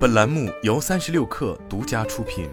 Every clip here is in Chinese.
本栏目由三十六氪独家出品。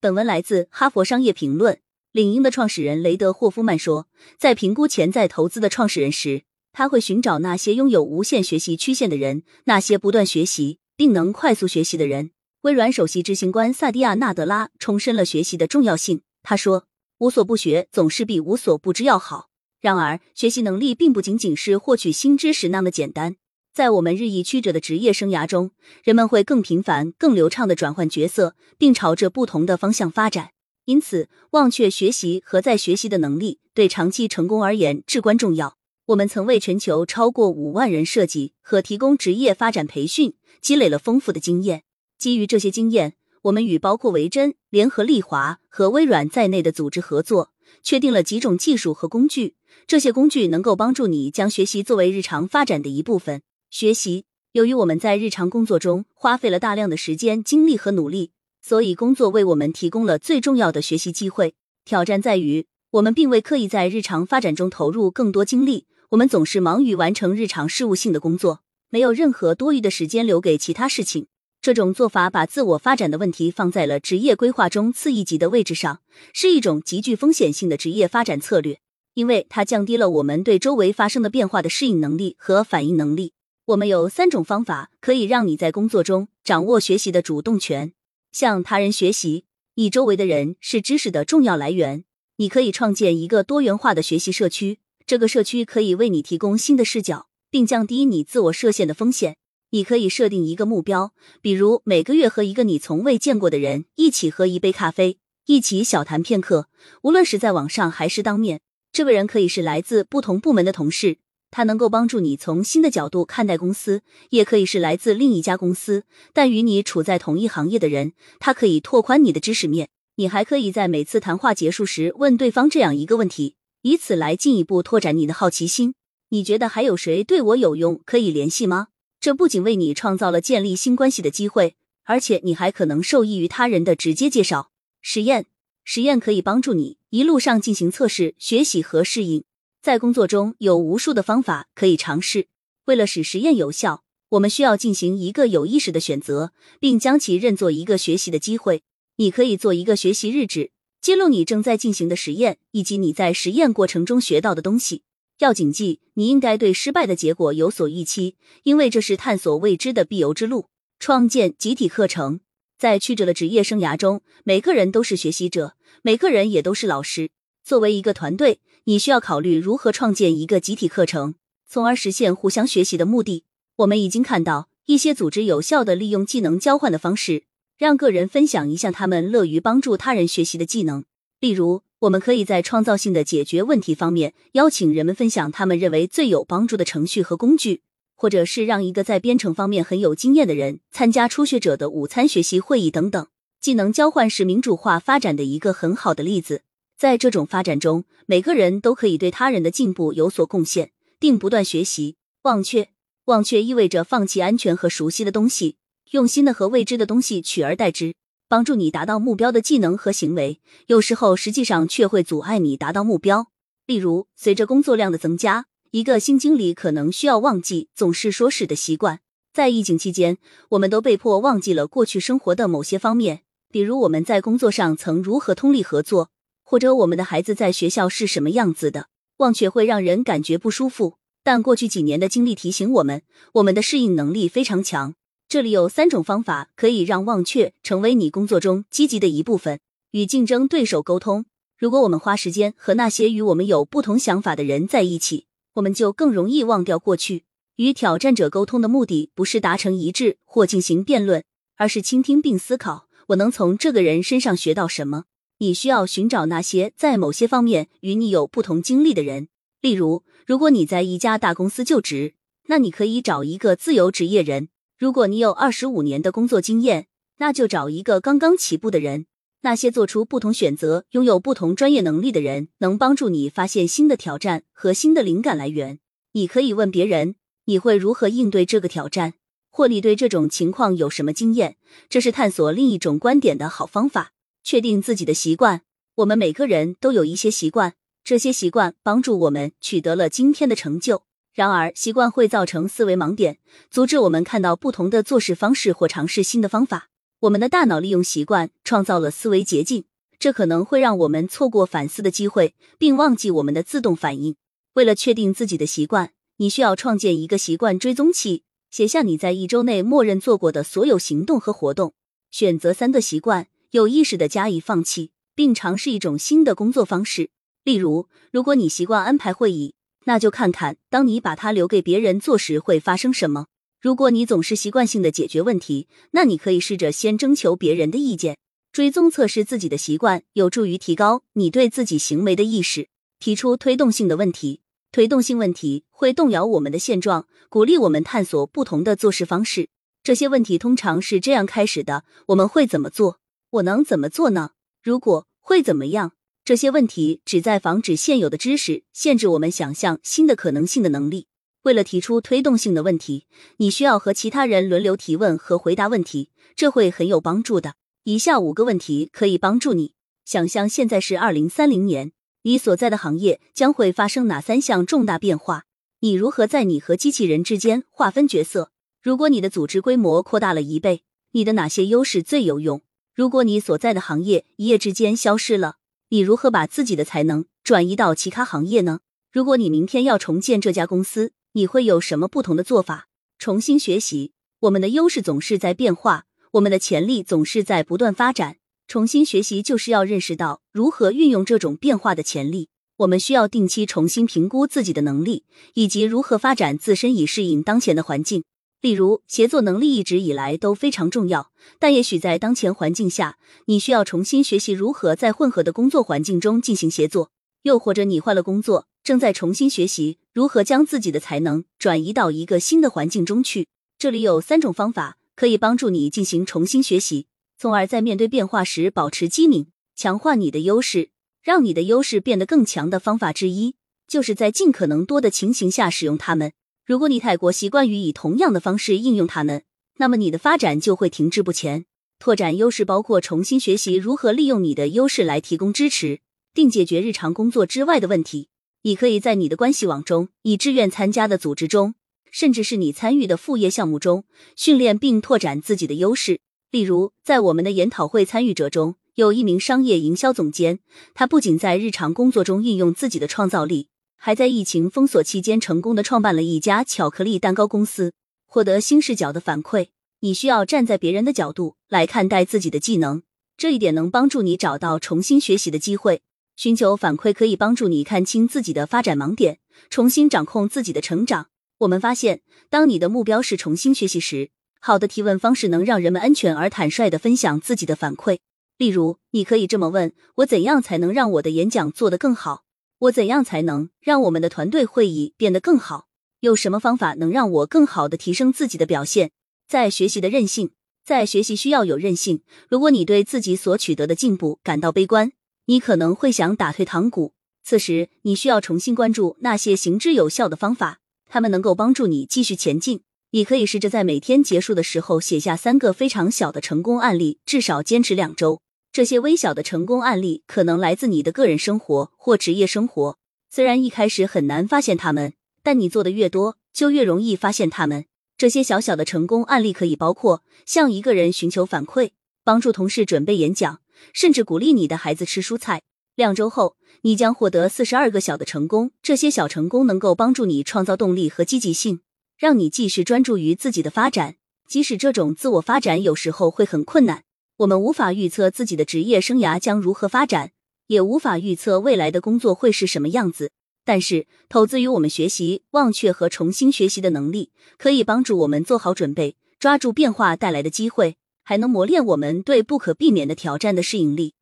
本文来自《哈佛商业评论》。领英的创始人雷德霍夫曼说，在评估潜在投资的创始人时，他会寻找那些拥有无限学习曲线的人，那些不断学习并能快速学习的人。微软首席执行官萨蒂亚·纳德拉重申了学习的重要性。他说：“无所不学总是比无所不知要好。”然而，学习能力并不仅仅是获取新知识那么简单。在我们日益曲折的职业生涯中，人们会更频繁、更流畅的转换角色，并朝着不同的方向发展。因此，忘却学习和再学习的能力对长期成功而言至关重要。我们曾为全球超过五万人设计和提供职业发展培训，积累了丰富的经验。基于这些经验，我们与包括维珍、联合利华和微软在内的组织合作，确定了几种技术和工具。这些工具能够帮助你将学习作为日常发展的一部分。学习，由于我们在日常工作中花费了大量的时间、精力和努力，所以工作为我们提供了最重要的学习机会。挑战在于，我们并未刻意在日常发展中投入更多精力。我们总是忙于完成日常事务性的工作，没有任何多余的时间留给其他事情。这种做法把自我发展的问题放在了职业规划中次一级的位置上，是一种极具风险性的职业发展策略，因为它降低了我们对周围发生的变化的适应能力和反应能力。我们有三种方法可以让你在工作中掌握学习的主动权：向他人学习，你周围的人是知识的重要来源。你可以创建一个多元化的学习社区，这个社区可以为你提供新的视角，并降低你自我设限的风险。你可以设定一个目标，比如每个月和一个你从未见过的人一起喝一杯咖啡，一起小谈片刻。无论是在网上还是当面，这个人可以是来自不同部门的同事，他能够帮助你从新的角度看待公司；也可以是来自另一家公司，但与你处在同一行业的人，他可以拓宽你的知识面。你还可以在每次谈话结束时问对方这样一个问题，以此来进一步拓展你的好奇心。你觉得还有谁对我有用？可以联系吗？这不仅为你创造了建立新关系的机会，而且你还可能受益于他人的直接介绍。实验实验可以帮助你一路上进行测试、学习和适应。在工作中有无数的方法可以尝试。为了使实验有效，我们需要进行一个有意识的选择，并将其认作一个学习的机会。你可以做一个学习日志，记录你正在进行的实验以及你在实验过程中学到的东西。要谨记，你应该对失败的结果有所预期，因为这是探索未知的必由之路。创建集体课程，在曲折的职业生涯中，每个人都是学习者，每个人也都是老师。作为一个团队，你需要考虑如何创建一个集体课程，从而实现互相学习的目的。我们已经看到一些组织有效的利用技能交换的方式，让个人分享一项他们乐于帮助他人学习的技能，例如。我们可以在创造性的解决问题方面邀请人们分享他们认为最有帮助的程序和工具，或者是让一个在编程方面很有经验的人参加初学者的午餐学习会议等等。技能交换是民主化发展的一个很好的例子。在这种发展中，每个人都可以对他人的进步有所贡献，并不断学习。忘却，忘却意味着放弃安全和熟悉的东西，用新的和未知的东西取而代之。帮助你达到目标的技能和行为，有时候实际上却会阻碍你达到目标。例如，随着工作量的增加，一个新经理可能需要忘记总是说是的习惯。在疫情期间，我们都被迫忘记了过去生活的某些方面，比如我们在工作上曾如何通力合作，或者我们的孩子在学校是什么样子的。忘却会让人感觉不舒服，但过去几年的经历提醒我们，我们的适应能力非常强。这里有三种方法可以让忘却成为你工作中积极的一部分。与竞争对手沟通。如果我们花时间和那些与我们有不同想法的人在一起，我们就更容易忘掉过去。与挑战者沟通的目的不是达成一致或进行辩论，而是倾听并思考：我能从这个人身上学到什么？你需要寻找那些在某些方面与你有不同经历的人。例如，如果你在一家大公司就职，那你可以找一个自由职业人。如果你有二十五年的工作经验，那就找一个刚刚起步的人。那些做出不同选择、拥有不同专业能力的人，能帮助你发现新的挑战和新的灵感来源。你可以问别人：你会如何应对这个挑战？或你对这种情况有什么经验？这是探索另一种观点的好方法。确定自己的习惯。我们每个人都有一些习惯，这些习惯帮助我们取得了今天的成就。然而，习惯会造成思维盲点，阻止我们看到不同的做事方式或尝试新的方法。我们的大脑利用习惯创造了思维捷径，这可能会让我们错过反思的机会，并忘记我们的自动反应。为了确定自己的习惯，你需要创建一个习惯追踪器，写下你在一周内默认做过的所有行动和活动，选择三个习惯，有意识的加以放弃，并尝试一种新的工作方式。例如，如果你习惯安排会议。那就看看，当你把它留给别人做时会发生什么。如果你总是习惯性的解决问题，那你可以试着先征求别人的意见。追踪测试自己的习惯，有助于提高你对自己行为的意识。提出推动性的问题，推动性问题会动摇我们的现状，鼓励我们探索不同的做事方式。这些问题通常是这样开始的：我们会怎么做？我能怎么做呢？如果会怎么样？这些问题旨在防止现有的知识限制我们想象新的可能性的能力。为了提出推动性的问题，你需要和其他人轮流提问和回答问题，这会很有帮助的。以下五个问题可以帮助你想象现在是二零三零年，你所在的行业将会发生哪三项重大变化？你如何在你和机器人之间划分角色？如果你的组织规模扩大了一倍，你的哪些优势最有用？如果你所在的行业一夜之间消失了？你如何把自己的才能转移到其他行业呢？如果你明天要重建这家公司，你会有什么不同的做法？重新学习，我们的优势总是在变化，我们的潜力总是在不断发展。重新学习就是要认识到如何运用这种变化的潜力。我们需要定期重新评估自己的能力，以及如何发展自身以适应当前的环境。例如，协作能力一直以来都非常重要，但也许在当前环境下，你需要重新学习如何在混合的工作环境中进行协作。又或者你换了工作，正在重新学习如何将自己的才能转移到一个新的环境中去。这里有三种方法可以帮助你进行重新学习，从而在面对变化时保持机敏，强化你的优势，让你的优势变得更强的方法之一，就是在尽可能多的情形下使用它们。如果你太过习惯于以同样的方式应用它们，那么你的发展就会停滞不前。拓展优势包括重新学习如何利用你的优势来提供支持，并解决日常工作之外的问题。你可以在你的关系网中、以志愿参加的组织中，甚至是你参与的副业项目中，训练并拓展自己的优势。例如，在我们的研讨会参与者中，有一名商业营销总监，他不仅在日常工作中运用自己的创造力。还在疫情封锁期间成功的创办了一家巧克力蛋糕公司，获得新视角的反馈。你需要站在别人的角度来看待自己的技能，这一点能帮助你找到重新学习的机会。寻求反馈可以帮助你看清自己的发展盲点，重新掌控自己的成长。我们发现，当你的目标是重新学习时，好的提问方式能让人们安全而坦率的分享自己的反馈。例如，你可以这么问：我怎样才能让我的演讲做得更好？我怎样才能让我们的团队会议变得更好？有什么方法能让我更好的提升自己的表现？在学习的韧性，在学习需要有韧性。如果你对自己所取得的进步感到悲观，你可能会想打退堂鼓。此时，你需要重新关注那些行之有效的方法，他们能够帮助你继续前进。你可以试着在每天结束的时候写下三个非常小的成功案例，至少坚持两周。这些微小的成功案例可能来自你的个人生活或职业生活。虽然一开始很难发现他们，但你做的越多，就越容易发现他们。这些小小的成功案例可以包括向一个人寻求反馈、帮助同事准备演讲，甚至鼓励你的孩子吃蔬菜。两周后，你将获得四十二个小的成功。这些小成功能够帮助你创造动力和积极性，让你继续专注于自己的发展，即使这种自我发展有时候会很困难。我们无法预测自己的职业生涯将如何发展，也无法预测未来的工作会是什么样子。但是，投资于我们学习、忘却和重新学习的能力，可以帮助我们做好准备，抓住变化带来的机会，还能磨练我们对不可避免的挑战的适应力。